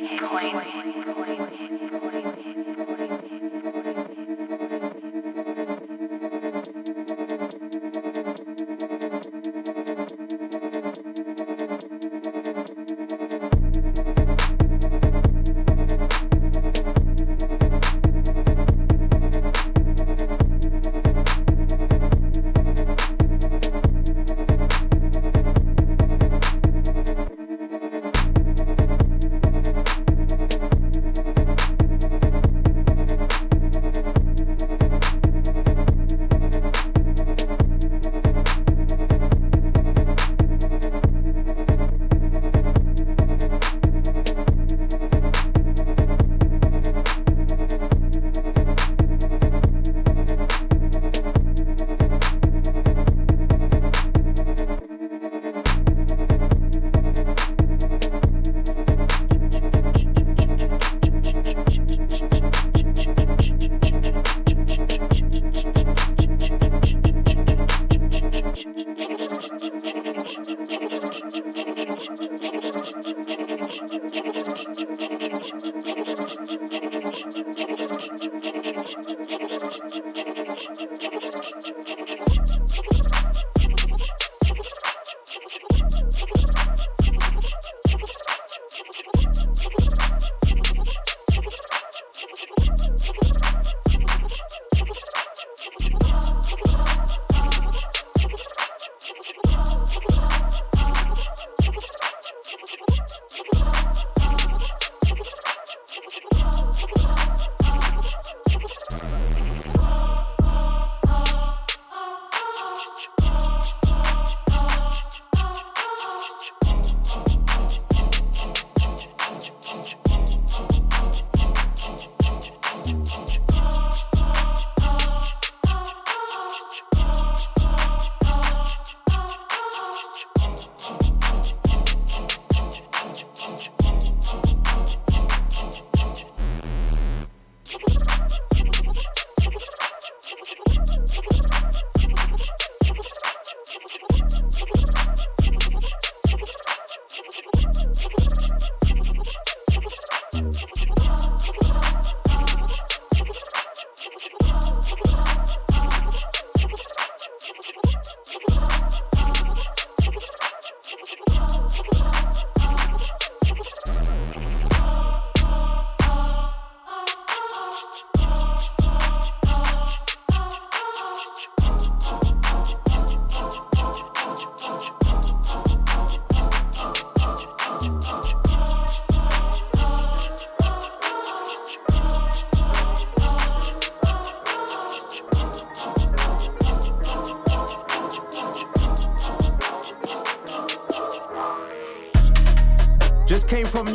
from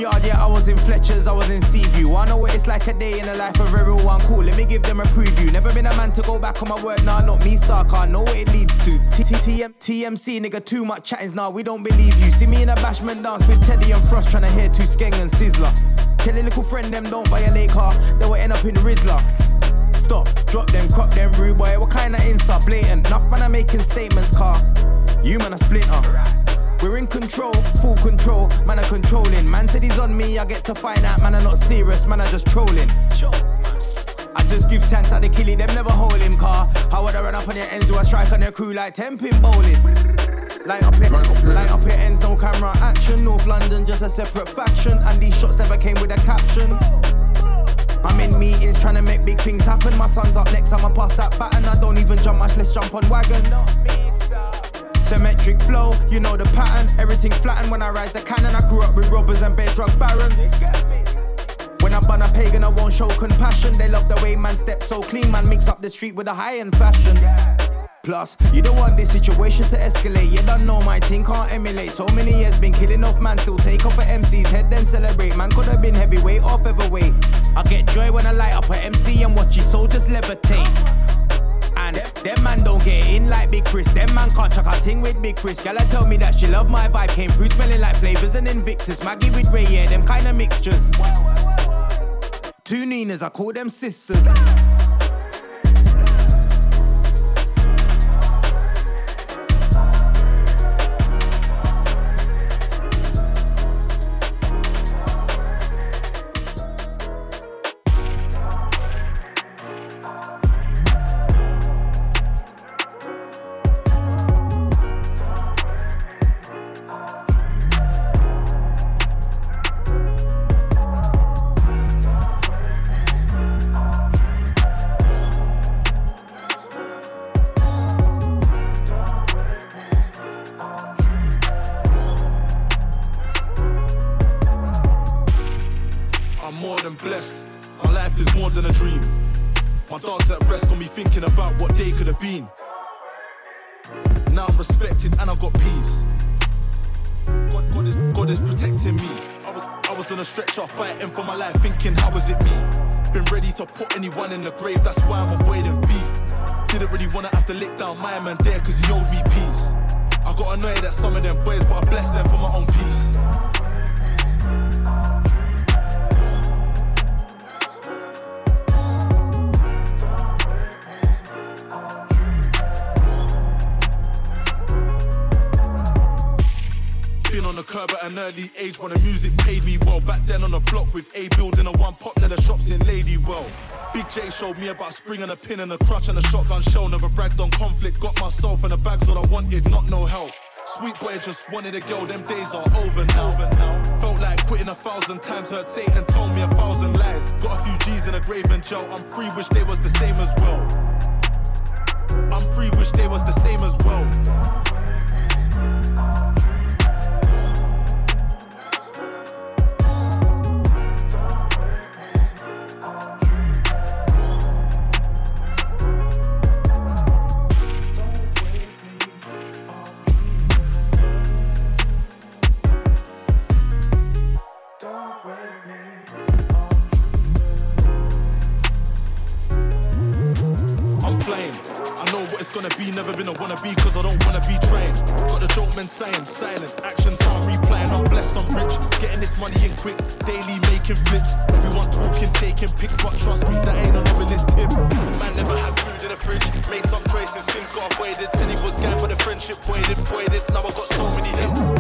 yard, yeah, I was in Fletcher's, I was in Seaview. I know what it's like a day in the life of everyone cool. Let me give them a preview. Never been a man to go back on my word, nah, not me, star car. Know what it leads to. TMC, nigga, too much chattings, nah, we don't believe you. See me in a bashment dance with Teddy and Frost, trying to hear two skeng and sizzler. Tell a little friend them don't buy a lake car, they will end up in Rizla. Stop, drop them, crop them, rude boy. What kind of insta blatant? Enough man, I'm making statements, car. You man, a splinter. We're in control, full control, man are controlling. Man said he's on me, I get to find out, man are not serious, man are just trolling. I just give thanks that they kill it, them never hold him car. How would I run up on your ends, do I strike on their crew like 10 pin bowling? Light up it, light up your ends, no camera action. North London, just a separate faction. And these shots never came with a caption. I'm in meetings trying to make big things happen. My son's up next, I'ma pass that baton. I don't even jump much, let's jump on wagons. Symmetric flow, you know the pattern. Everything flattened when I rise the cannon. I grew up with robbers and bear drug barons. When I bun a pagan, I won't show compassion. They love the way man steps so clean, man mix up the street with a high end fashion. Plus, you don't want this situation to escalate. You don't know my team can't emulate. So many years been killing off man, still take off a MC's head, then celebrate. Man could have been heavyweight or featherweight. I get joy when I light up a MC and watch his soldiers levitate. Them man don't get in like Big Chris. Them man can't chuck a thing with Big Chris. Gala tell me that she love my vibe. Came through smelling like flavors and Invictus. Maggie with Ray, yeah, them kind of mixtures. Two Ninas, I call them sisters. string and a pin and a crutch and a shotgun shell. Never bragged on conflict, got myself and the bags all I wanted, not no help. Sweet boy just wanted a girl, them days are over now. Felt like quitting a thousand times, heard Satan told me a thousand lies. Got a few G's in a grave and jail, I'm free, wish they was the same as well. I'm free, wish they was the same as well. things got avoided. Said he was gang, but the friendship waited, waited. Now I got so many hits.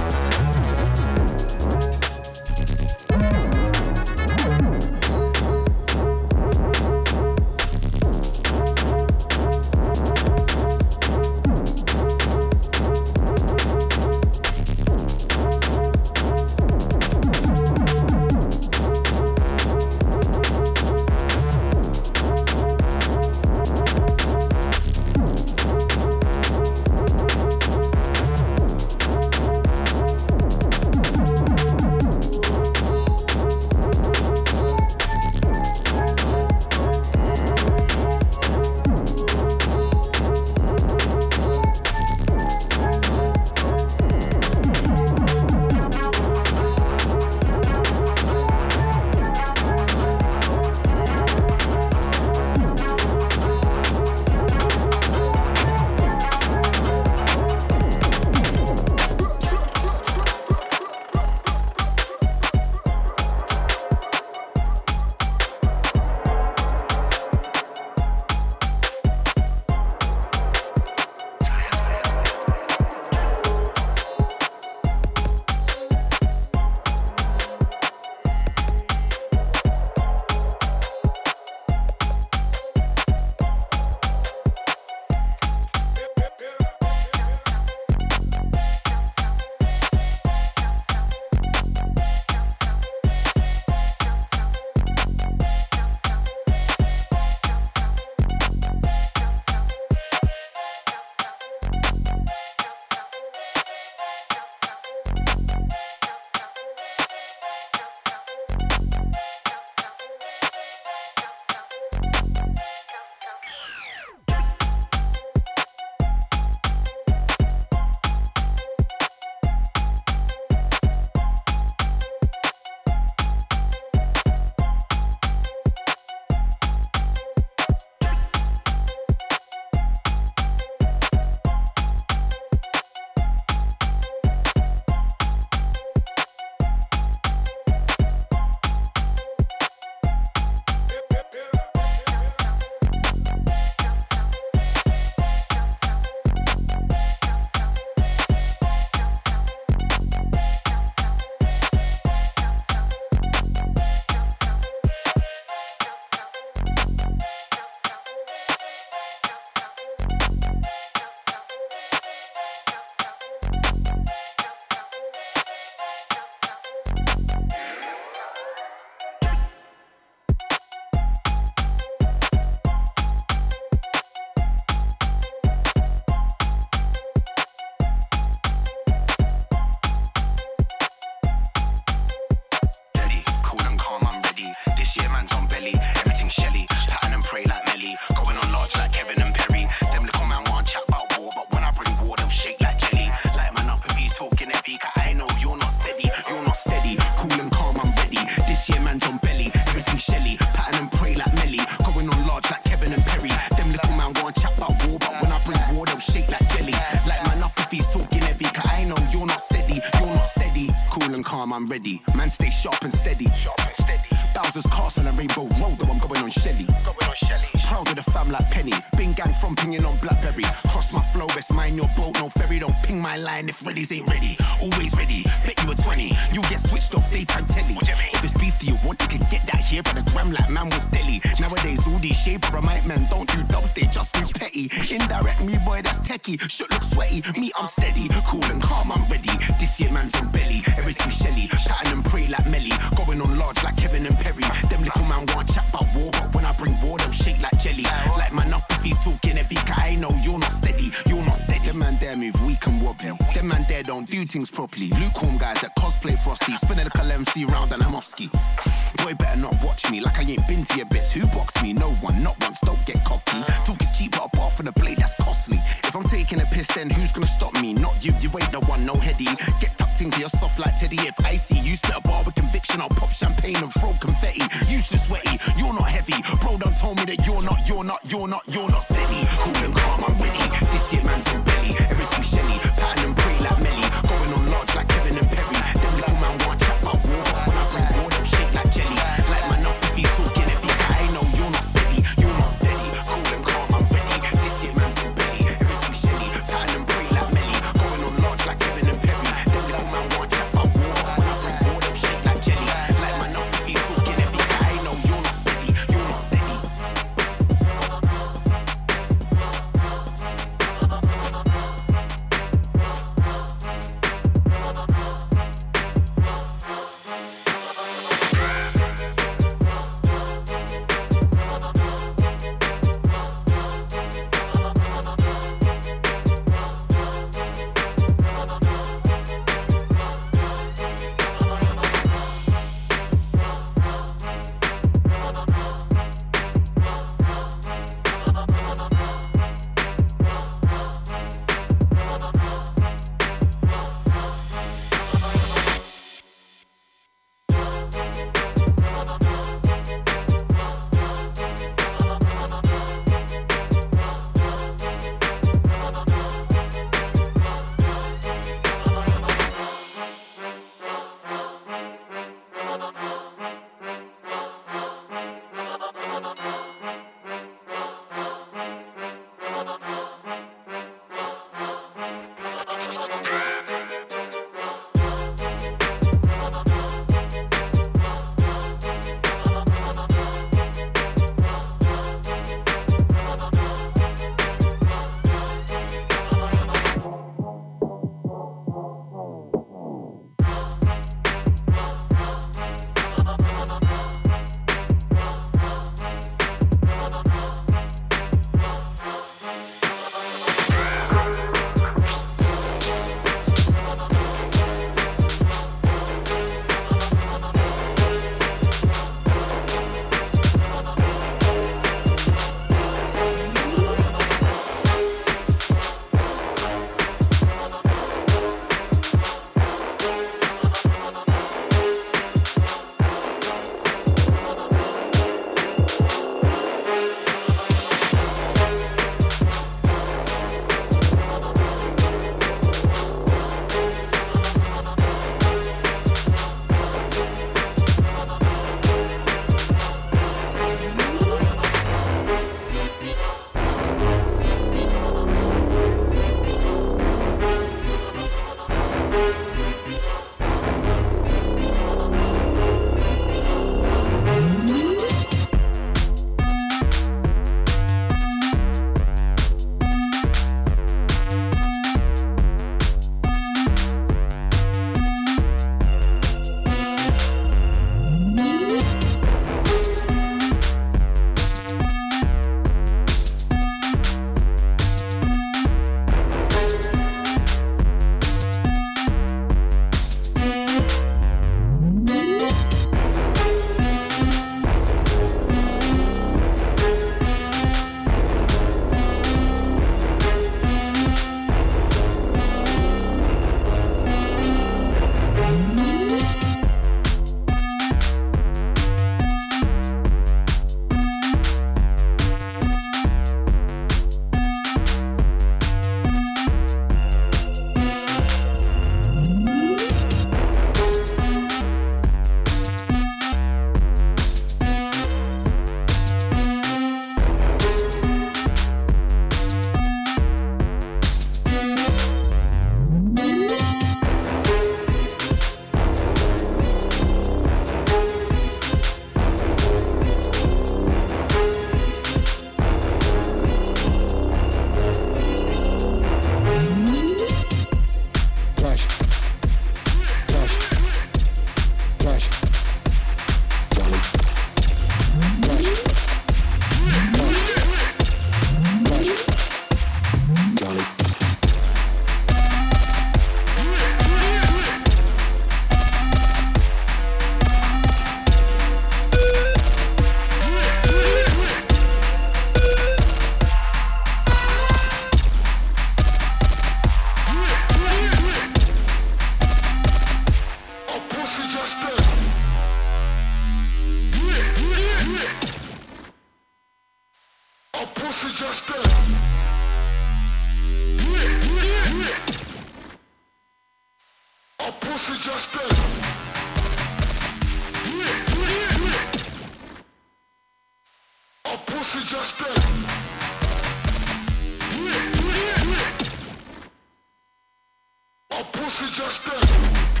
Let's go.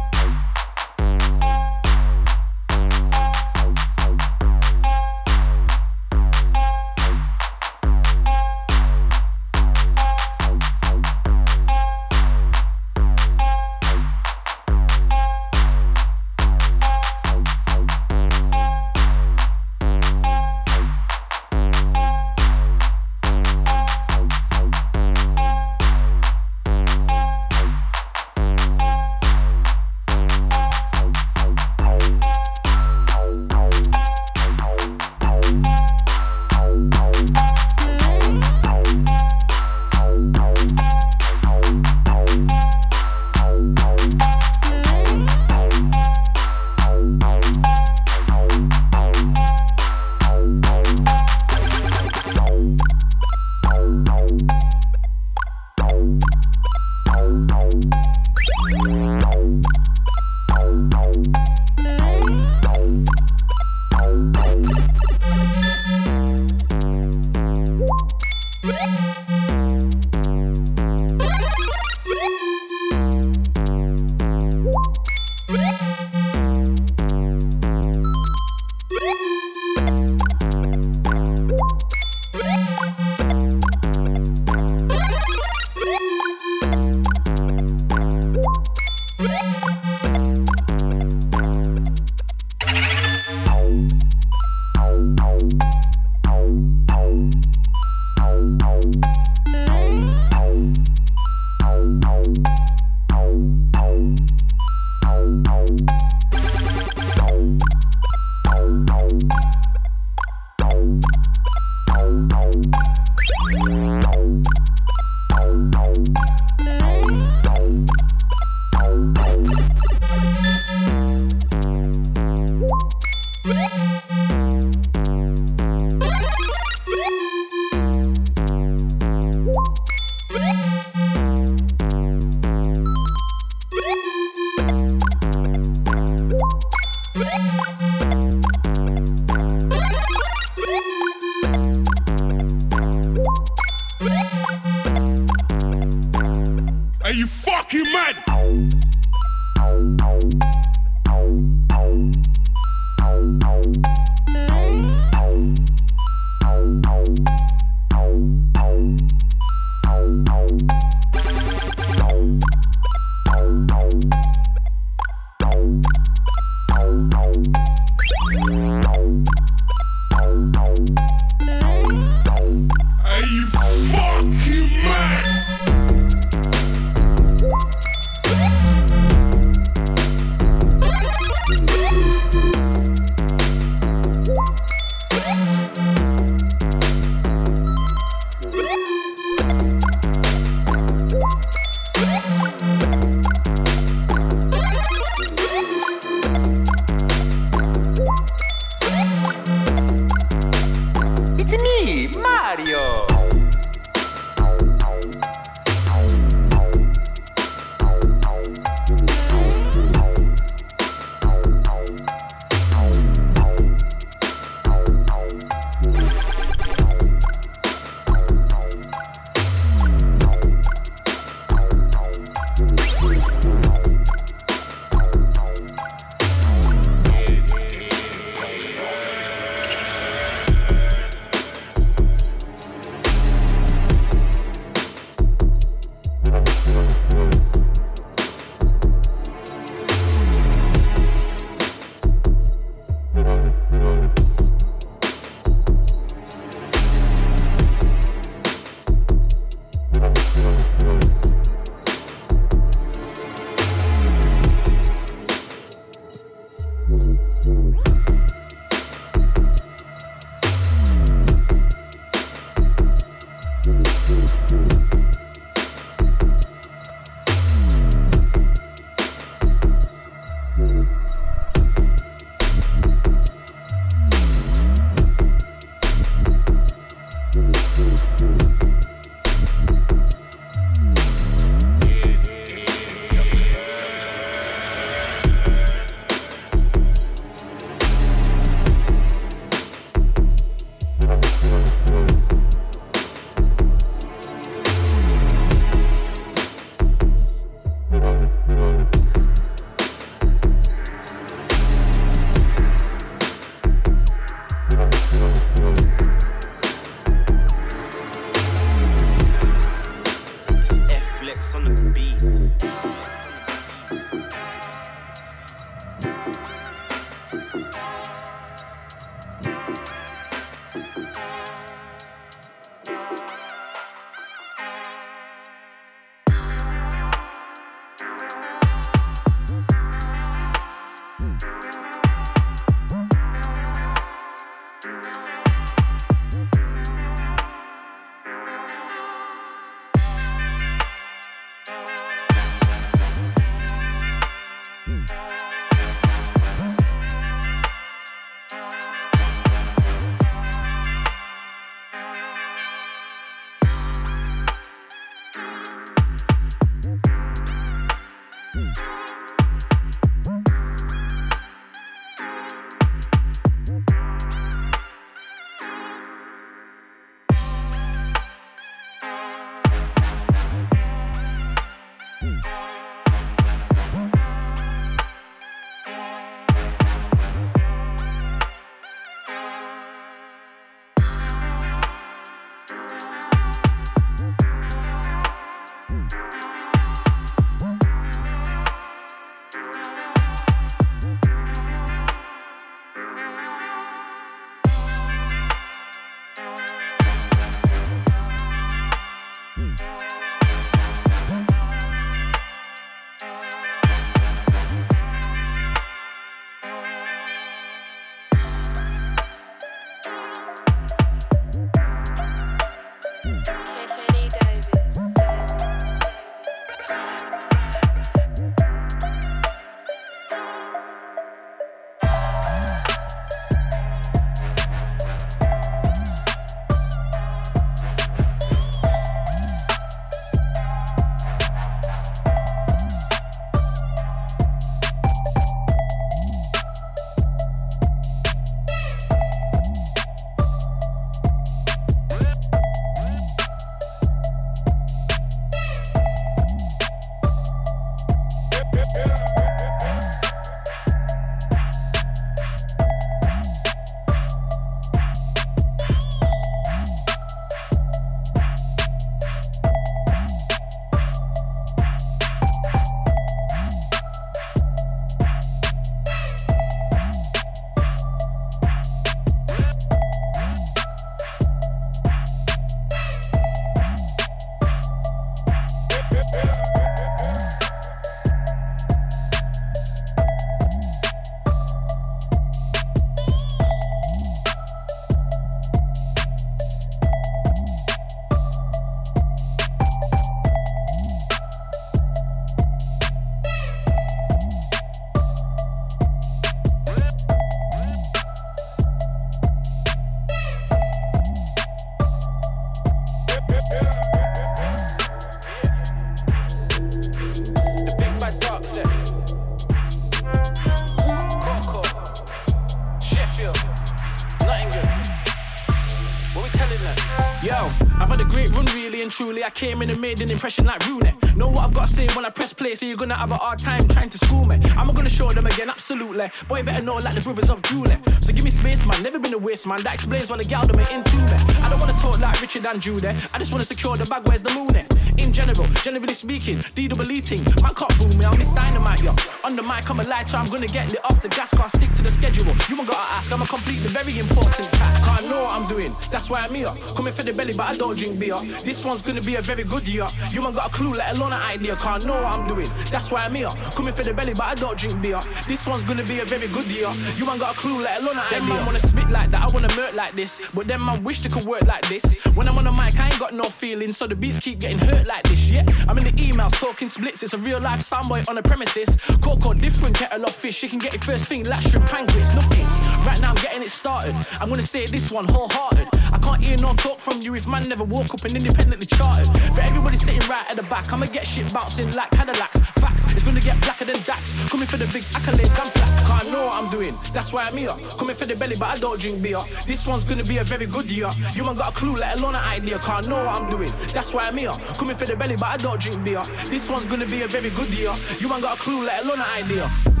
I came in and made an impression like Rooney. Know what I've got to say when I press play, so you're gonna have a hard time trying to school me. I'm gonna show them again, absolutely. Boy, better know like the brothers of Julie. So give me space, man. Never been a waste, man. That explains why the gal them into me. I don't wanna talk like Richard and Judy. I just wanna secure the bag. Where's the moon? In general, generally speaking, D double eating. Man can't fool me. I'm Miss Dynamite, yo. On the mic, I'm a lighter. I'm gonna get lit off the gas. Can't stick to the schedule. You ain't gotta ask. I'm a complete the very important task. Can't know what I'm doing. That's why I'm here. Coming for the belly, but I don't drink beer. This one's gonna be a very good year. You ain't got a clue, let alone an idea. Can't know what I'm doing. That's why I'm here. Coming for the belly, but I don't drink beer. This one's gonna be a very good year. You ain't got a clue, let alone an idea. Them man wanna spit like that, I wanna murk like this. But them man wish they could work like this. When I'm on the mic, I ain't got no feelings, so the beats keep getting hurt like this. Yeah, I'm in the emails talking splits. It's a real life soundboy on the premises. Coco different kettle of fish. She can get it first thing, like shrimp pancreas, nothing. Right now I'm getting it started. I'm gonna say this one wholehearted. I can't hear no talk from you if man never woke up and independently charted. For everybody sitting right at the back, I'ma get shit bouncing like Cadillacs. Facts, it's gonna get blacker than Dax. Coming for the big accolades and plaques. Can't know what I'm doing, that's why I'm here. Coming for the belly, but I don't drink beer. This one's gonna be a very good year. You ain't got a clue, let alone an idea. Can't know what I'm doing, that's why I'm here. Coming for the belly, but I don't drink beer. This one's gonna be a very good year. You ain't got a clue, let alone an idea.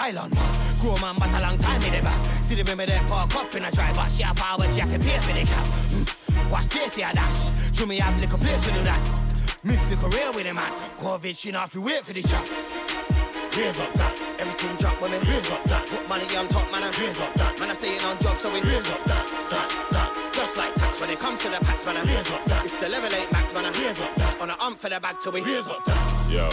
Island. Man. Grow man, but a long time in the back. See the women there park up in a drive, but she a forward, she have to pay for the cab. Mm. Watch this, yeah, dash. Show me have little place to do that. Mix the career with a man. COVID, she not have to wait for the chop. Raise up that, everything drop when we raise up that. Put money on top, man, and raise up that. Man, I staying on job, so we raise up that, when it comes to the packs, man, I raise up that. level 8 max, man, I raise up that. On a ump for the bag till we raise up that. Yo.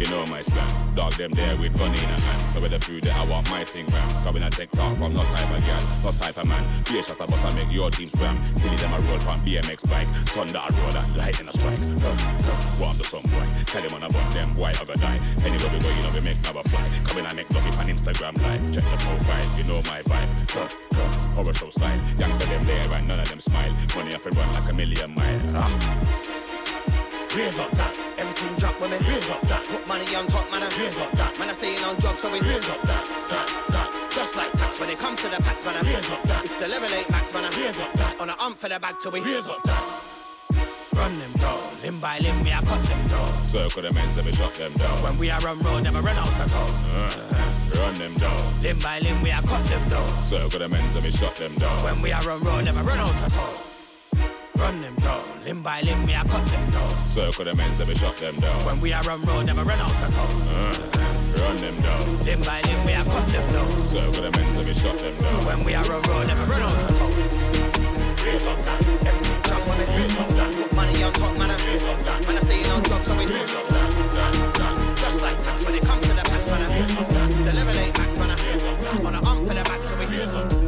You know my slang. Dog them there with gun in a hand. So with the food that I want my thing ram. Coming and take talk from no type of girl, no type of man. Be a shot of bus and make your team swam. Billy them a roll on BMX bike. Thunder a roll and lightning a strike. Huh, huh. Walk to some boy. Tell him on a bun them boy I gonna die. Anywhere we go, you know we make never fly. Coming and make lucky on Instagram live. Check the profile, you know my vibe. Huh, Horror show style. Youngster them there and none of them smile. Money off and run like a million mile. Ah. Raise up that. Everything drop when me raise up that. Put money on top, man, I raise up that. Man, I staying on job, so we raise up that. That, that. Just like tax when it comes to the packs, man, I raise up that. If the level ain't max, man, I raise up that. On a ump for the bag till we raise up that. Run them down, limb by limb, we a cut them down. Circle the men's, let me shut them down. When we are run road, never run out of town. Uh, run them down. Limb by limb, we a cut them down. Circle the men's, let me shut them down. When we are run road, never run out of town. Run them down, limb by limb, we a cut them down. Circle the men's, let me shut them down. When we are run road, never run out of town. Uh, run them down. Limb by limb, we a cut them down. Circle the men's, let me shut them down. When we are run road, never run out of town. Raise up that, everything drop on it. Raise up that, put money on top, man. I raise up that, man. I staying on job, so we raise up that, that, that. Just like tax when it comes to the man. The level max, man. On a ump for the back, so we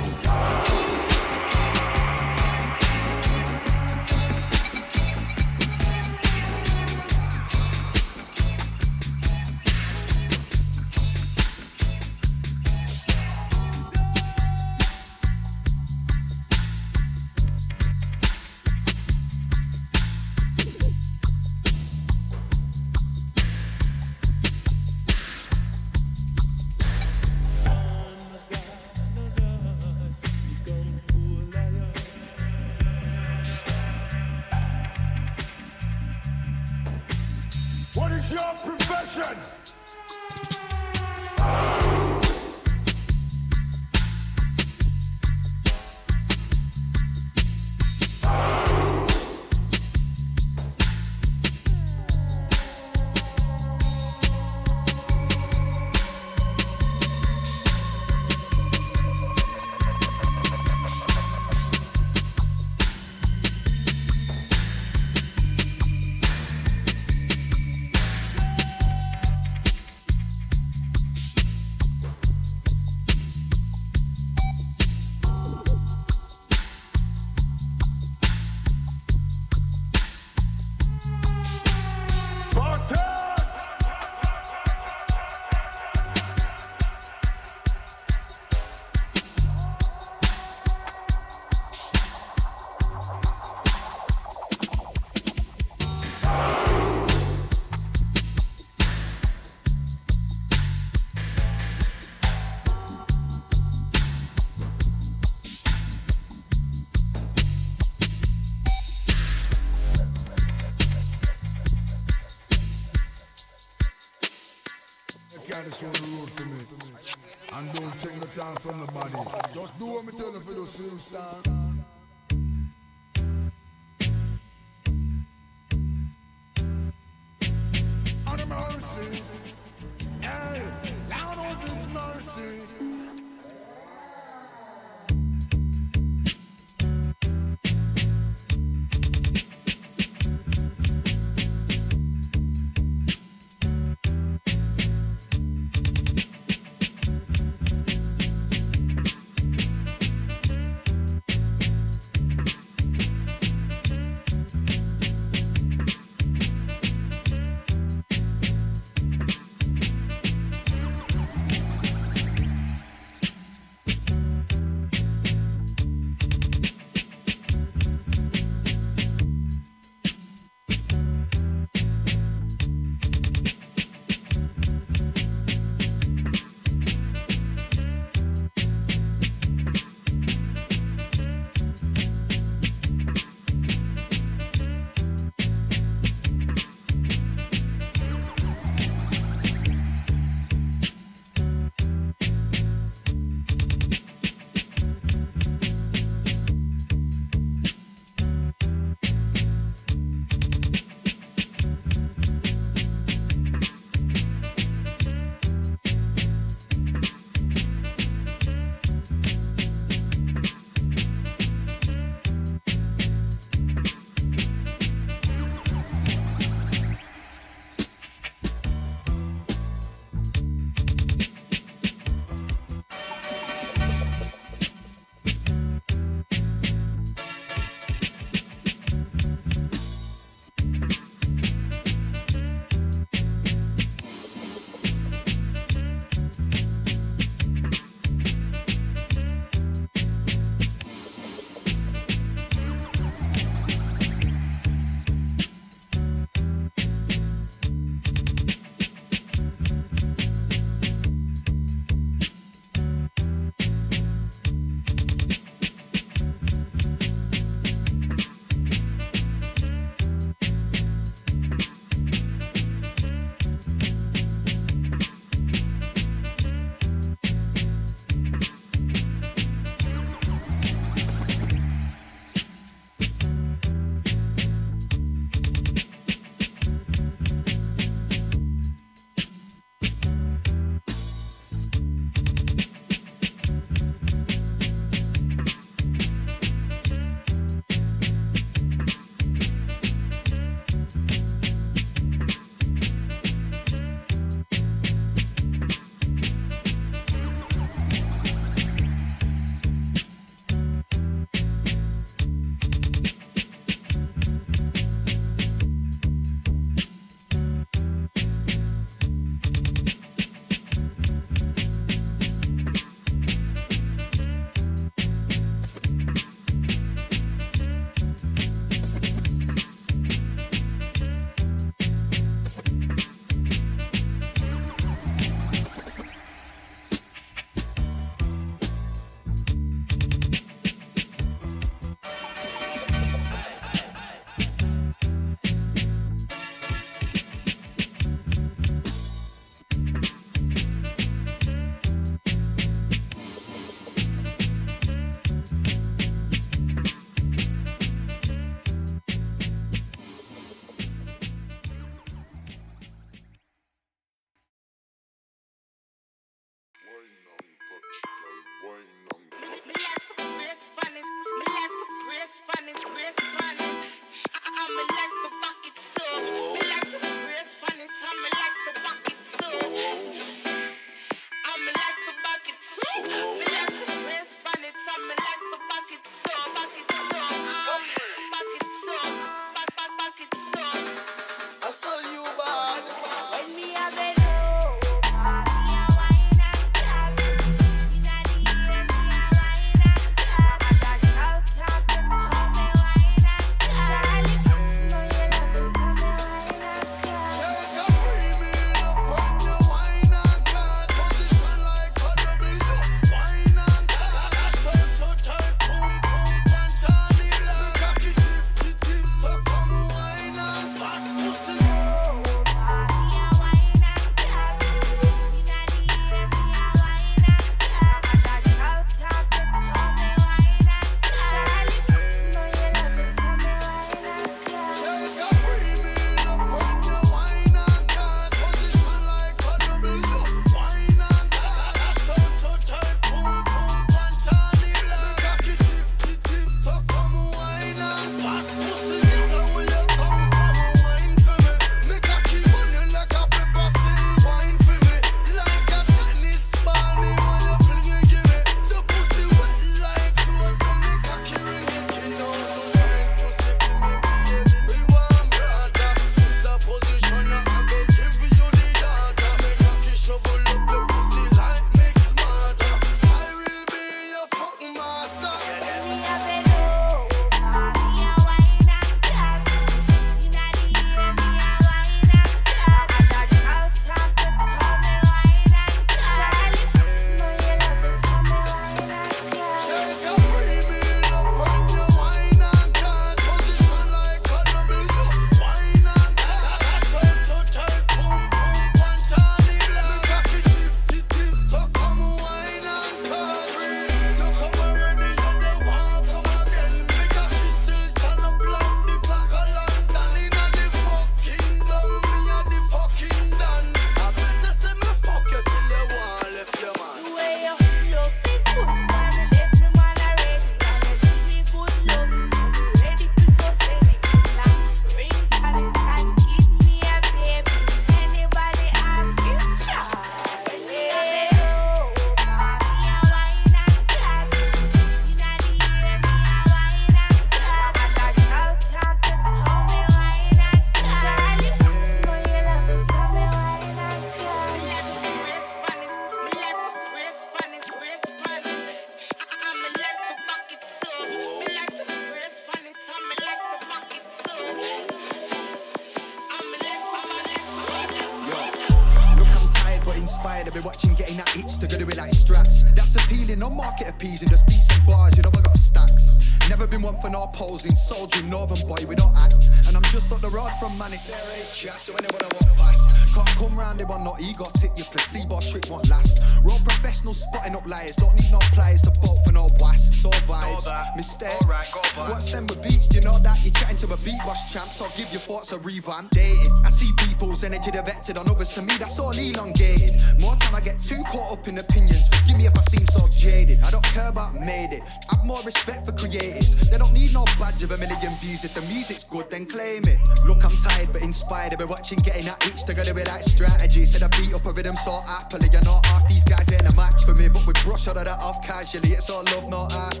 people's on others to me, that's all elongated. More time I get too caught up in opinions, forgive me if I seem so jaded. I don't care about made it, I have more respect for creators. They don't need no badge of a million views, if the music's good, then claim it. Look, I'm tired but inspired, I've been watching getting that itch to go to be like strategy. Said I beat up a rhythm so happily, you know half these guys ain't a match for me, but we brush all of that off casually, it's all love, not art.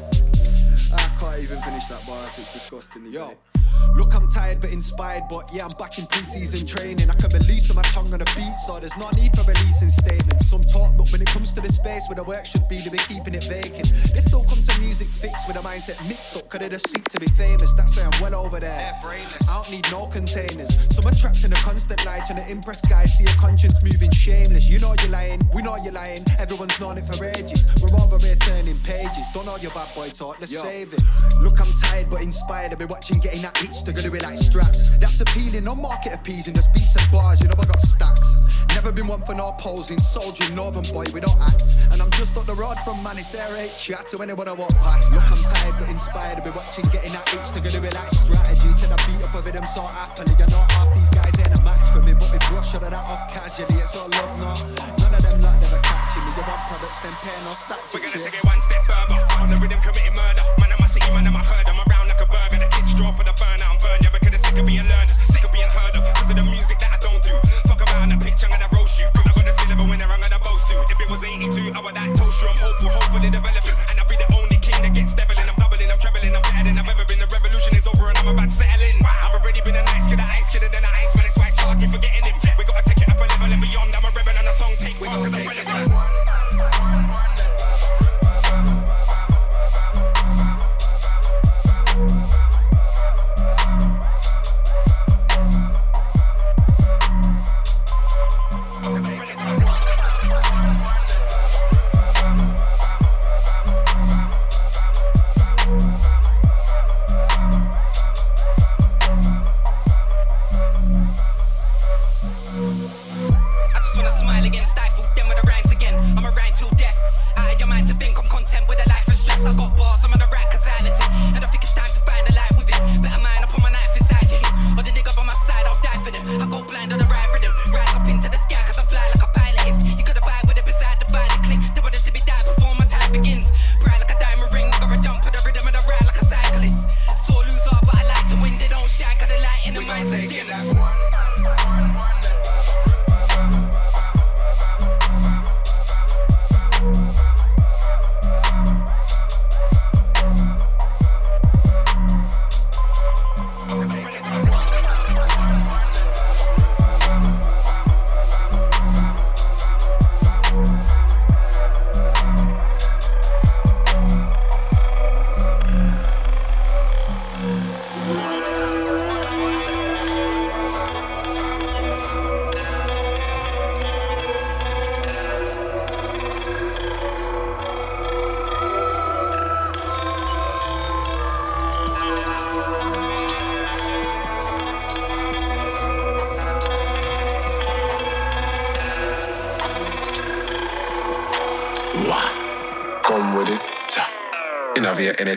I can't even finish that bar if it's disgusting. Yo. Look, I'm tired but inspired, but yeah, I'm back in pre-season training. I can release my tongue on a beat, so there's no need for releasing statements. Some talk, but when it comes to the space where the work should be, they be keeping it vacant. They still come to music fixed with a mindset mixed up, cause they just seek to be famous. That's why I'm well over there. I don't need no containers. Some are trapped in a constant lie, trying to impress guys, see a conscience moving shameless. You know you're lying, we know you're lying. Everyone's known it for ages. We're over here turning pages. Don't know your bad boy talk, let's Yo. save it. Look, I'm tired but inspired. I've been watching getting that itch to go do it like straps. That's appealing, no market appeasing. Just beats and bars, you know I got stacks. Never been one for no posing, soldiering, northern boy, we don't act. And I'm just up the road from Air chat to anyone I walk past. Look, I'm tired but inspired. I've been watching getting that itch to go do it like strategy. Said I beat up a rhythm so happily. You know half these guys ain't a match for me, but we brush all of that off casually. It's all love, no. None of them lot never catching me. You want products, then pay no stats. We're gonna take it one step further. On the rhythm, committing murder. Man, I'm a city, man, I'm a herd. I'm a burger. Draw for the burnout and burn. Yeah, because they're sick of being learners, sick of being heard of. Cause of the music that I don't do. Fuck around the pitch, I'm gonna roast you. Cause I got the skill of a winner, I'm gonna boast you. If it was 82, I would that toast you. I'm hopeful, hopefully developing.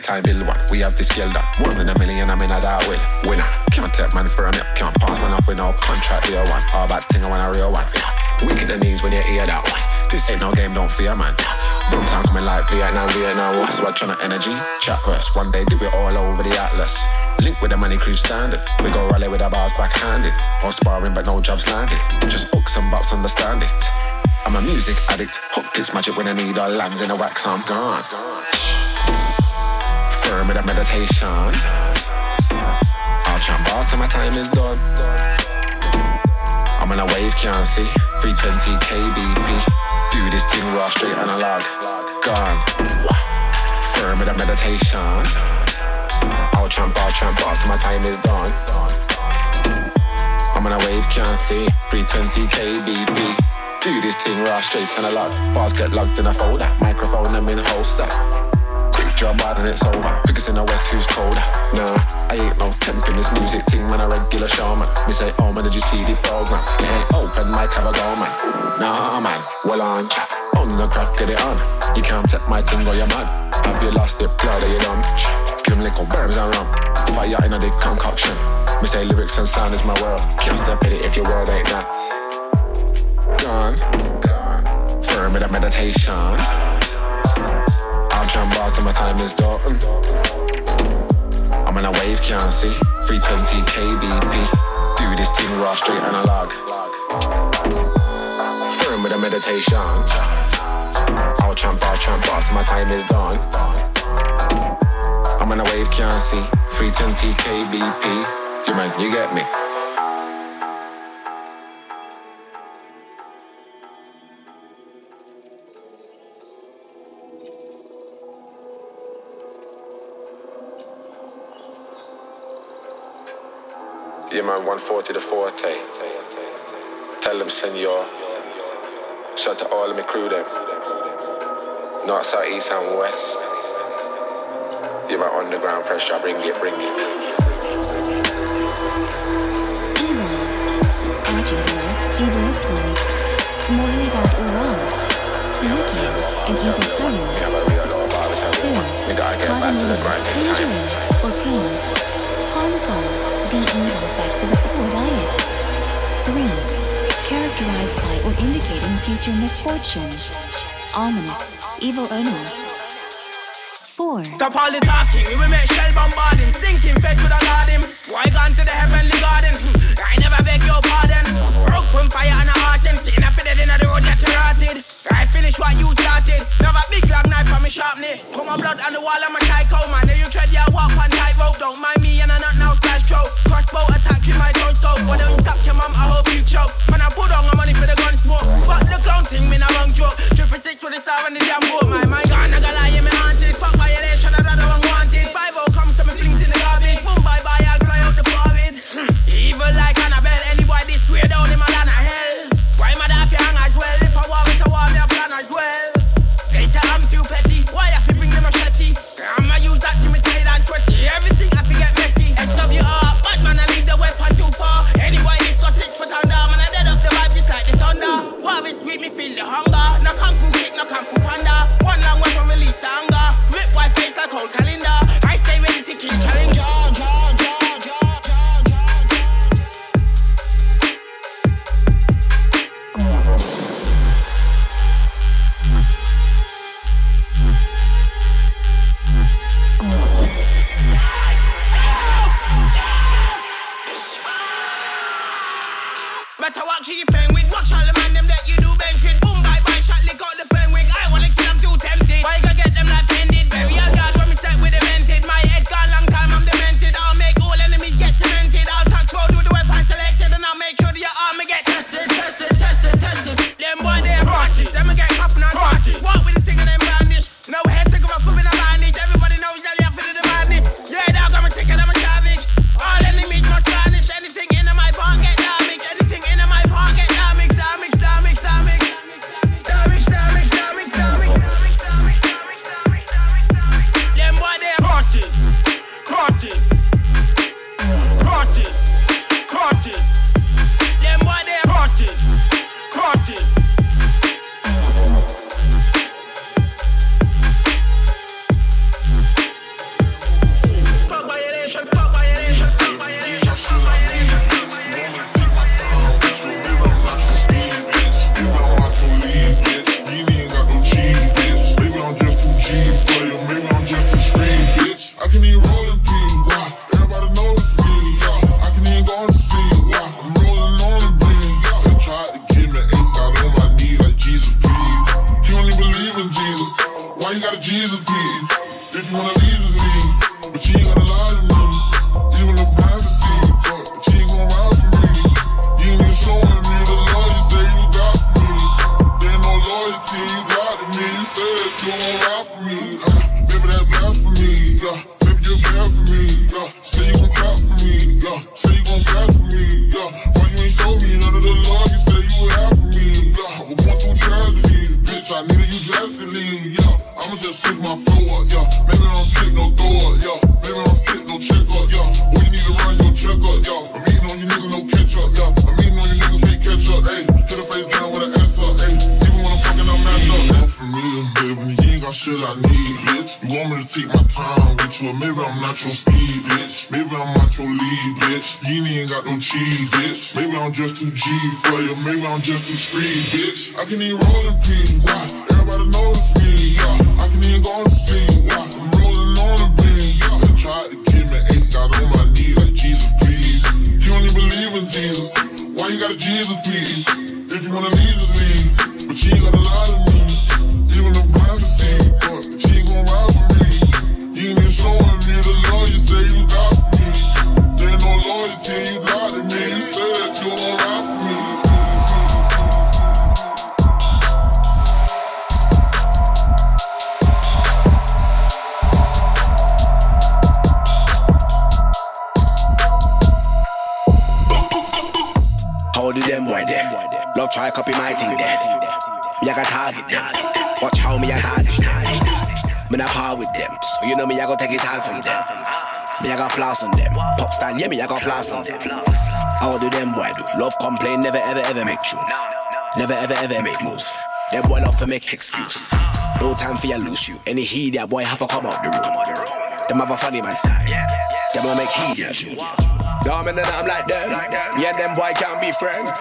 Anytime, build one. We have the skill that one in a million, I'm in a that will. Winner. Can't take man for a milk. Can't pass man off with no contract, real one. All bad thing, I want a real one. Yeah. Weak in the knees when you hear that one. This ain't no game, don't fear, man. Boom time coming like Vietnam, Vietnam. What's what trying to energy? Chat verse. One day, do it all over the atlas. Link with the money crew standard. We go rally with our bars backhanded. All sparring, but no jobs landed. Just hooks and bots, understand it. I'm a music addict. Hooked it's magic when I need all lands in a wax, I'm gone. Firm with a meditation. I'll jump out till my time is done. I'm on a wave, can't see. 320 kbp. Do this thing raw, straight analog. Gone. Firm with a meditation. I'll tramp, I'll tramp out till my time is done. I'm on a wave, can't see. 320 kbp. Do this thing raw straight and a lot. Bars get logged in a folder. Microphone I'm in a holster. Job and it's over. Quickest in the west who's colder. Nah, I ain't no temp in this music thing, man. A regular showman. Me say, oh man, did you see the program? It ain't open, mic have a go, man. Nah, man, well on. On the craft, get it on. You can't take my thing or you're. Have you lost it, blood, you done? Give them little burns and rum. Fire in a dick concoction. Me say lyrics and sound is my world. Can't step in it if your world ain't that. Gone. Firm with a meditation. Jump bars till my time is done. I'm on a wave, can't see. 320 kbp. Do this thing raw, straight analog. Firm with a meditation. I'll jump, I'll bars till my time is done. I'm on a wave, can't see. 320 kbp. You man, you get me. Yeah, man, 140 to 40. Tell them, senor. Shout to all of my crew, them. North, south, east, and west. Yeah, my underground pressure, bring it, bring it. Evil. Agile. Evilist one. Morley.org. Wicked. An evil tongue. Two. Cardinal. Injury. Or pain. Characterized by or indicating future misfortune. Ominous. Evil omens. Four. Stop all the talking, we will make shell bombarding. Thinking fed with a garden. Why gone to the heavenly garden? Hmm, I never beg your pardon. Broke fire and a heart and sitting a fitted in the road that rotted. I finish what you started. Never big long knife from me sharply. Put my blood on the wall, I'm a psycho man. Now you tread your walk on tight rope. Don't mind me and I not now slash stroke. Crossbow attack with my toe scope. Why don't you suck your mum? I hope you choke. Man, I put on my money for the gun smoke. Fuck the clown thing, me not wrong joke. Triple six with the star and the damn boat. My mind gone, I got lie, yeah, me boy have to come out the room. Them have a funny man style. Them will make heat that tune. Dumb and then I'm like them. Me and them boy can't be friends.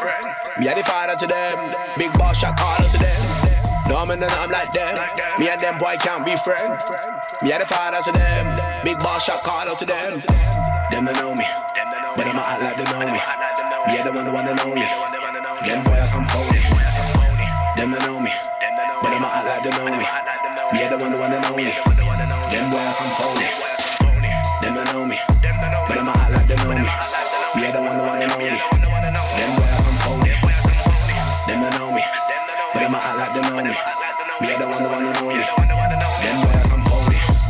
Me and the father to them. Big boss shot caller to them. Dumb and then I'm like them. Me and them boy can't be friends. Me and the father to them. Big boss shot caller to. Them And the one the one that know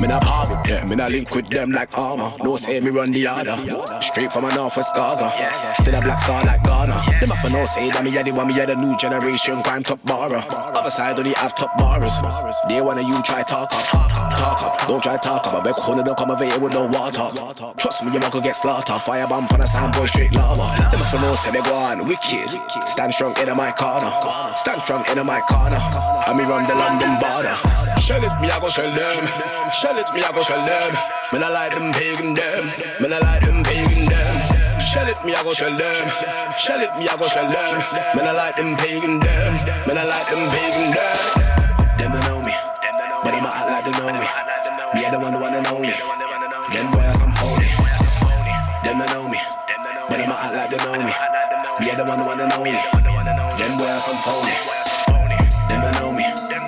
Me not par with them, me not link with them like armor. No say me run the order. Straight from a northwest Gaza. Still a black star like Ghana. Them have no say that me a the one, me a the new generation crime top barra. Other side only have top bars. They wanna you try talk up, talk up. Don't try talk up. I beg one don't come over here with no water. Trust me, your go get slaughtered. Fire bomb on a sound boy straight lava. Them have no say me go on wicked. Stand strong in my corner. Stand strong in my corner. And me run the London border. Shell it, me I go shell them. Shell it, me I go shell them. Me I like them pagan them. Me I like them pagan them. Shell it, me I go shell them. Shell it, me I go shell them. Me I like them pagan them. Me I like them pagan them. Them don't know me, but them act like they know me. Me I the one the one know me. Them boy are some phony. Them don't know me, but them act like they know me. Me I the one the one know me. Them boy are some phony. Them don't know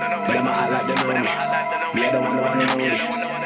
but them act like they know me. Me I the one the one that know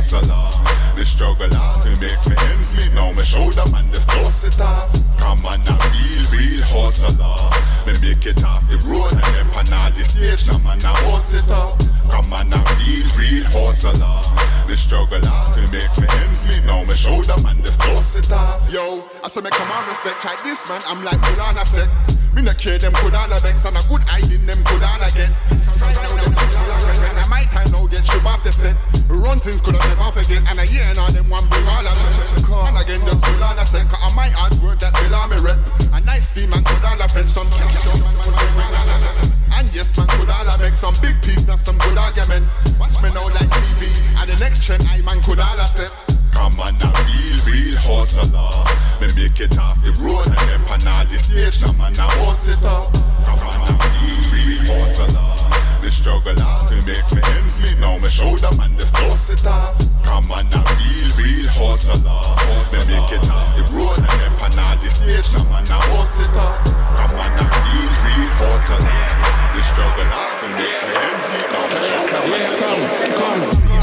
hustler. The struggle off to make me ends meet. Now me shoulder man, just toss it off. Come on, I'm real, real hustler. Me make it off the road and then pan all the stage. Now man, I boss it off. Come on, I'm real, real hustler. The struggle off to make me ends meet. Now me shoulder man, just toss it off. Yo, I say me come on respect like this man. I'm like Kulana said. Me no care them could all a vex and a good hiding them could all a get. All and my time now get you off the set. Run things could have never forget and a year and all them one bring all a set. And again just could all a set cause I my hard work that will me rep. A nice fee man could all a fetch some cash. And yes man could all a make some big piece and some good argument. Watch me now like TV and the next trend I man could all a set. Come on, a real, real hustler. Me make it off the road and then pan all the stage. Now man, I boss it off. Come on, a real, real hustler. The struggle off to make me ends meet. Now me shoulder man, just toss it off. Come on, a real, real hustler. Me make it off the road and then pan all the stage. Now man, I boss it off. Come on, a real, real hustler. The struggle off to make me ends meet. Now me shoulder man, just toss it off.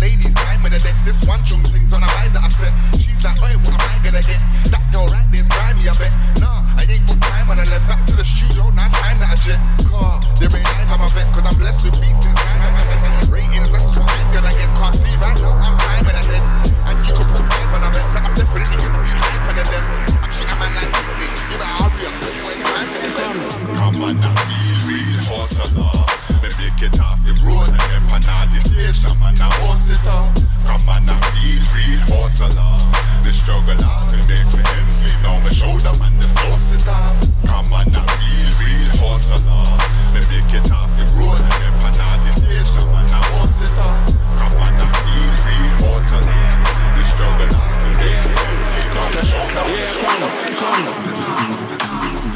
Ladies time with the decks. This one chung sings on a vibe that I set. She's like, oi, what am I gonna get? That girl right there's grimy, I bet. Nah, I ain't got time when I left back to the studio. Now time that I jet. Car, there ain't life I'm a vet. Cause I'm blessed with beats inside. Ratings, that's what I'm gonna get. Can't see right now, I'm climbing ahead. And you can put five on a bet. But I'm definitely gonna be hyper than them. Actually, I'm a like me. You better hurry up. Boy, it's time for them. Come on, a real, real hustler. Me make it off the road Come on now, it up? Real, real hustler. The struggle to make me ends meet now my shoulder, man, just close it. Come on real, real hustler. Me make it off the road, and if I now this it up? Come on real, real hustler. The struggle make me ends meet now man, just close it.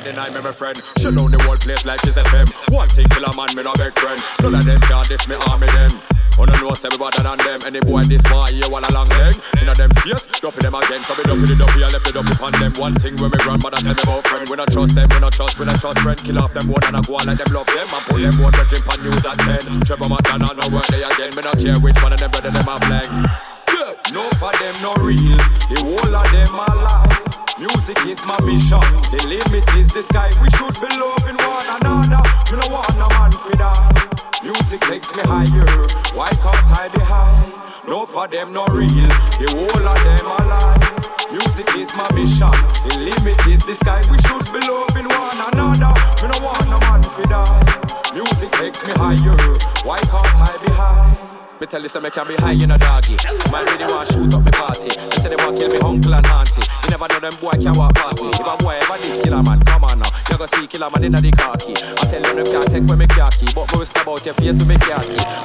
Can't deny my friend. No for them no real. The whole of them are lie. Music is my mission. The limit is the sky. We should be loving one another. Me no want no man for die. Music takes me higher. Why can't I be high? Me tell you, say me can be high in a doggy. Man really want shoot up me party. They say they want kill me uncle and auntie. You never know them boy can walk past me. If a boy ever this killer man, come on go see killer man inna the key. I tell them them can't take when me key, but me about your face with me key.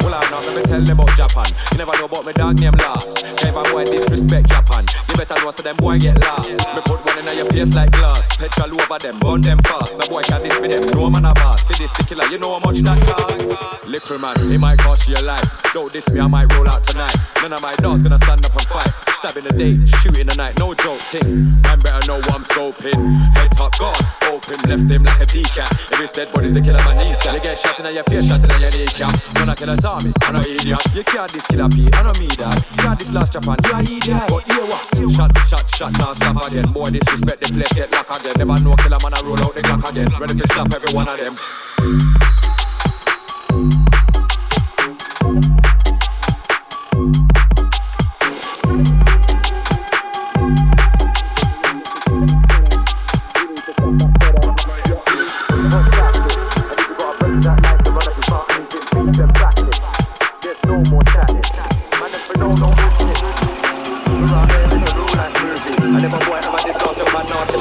Well I know me tell them about Japan. You never know about me dog name last. If a boy disrespect Japan, you better know so them boy get lost. Me put one inna your face like glass. Petrol over them, burn them fast. No boy can diss me them. No man a boss. See this the killer, you know how much that cost. Little man, it might cost you your life. Don't diss me, I might roll out tonight. None of my dogs gonna stand up and fight. Stab in the day, shoot in the night, no joke ting. Man better know what I'm scoping. Head top gone, open, left him like a decat. If it's dead bodies, the killer man knees You get shot in your face, shot in your kneecap. When I kill a zombie, I'm an idiot. You can't this killer Pete, I don't me that. Can't this last Japan, you a idiot. But here what? Shot, shot, shot, now stop again. Boy, disrespect the place, get lock again. Never know a killer man, I roll out the clock again. Ready to stop every one of them.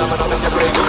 Phenomenal in your brain.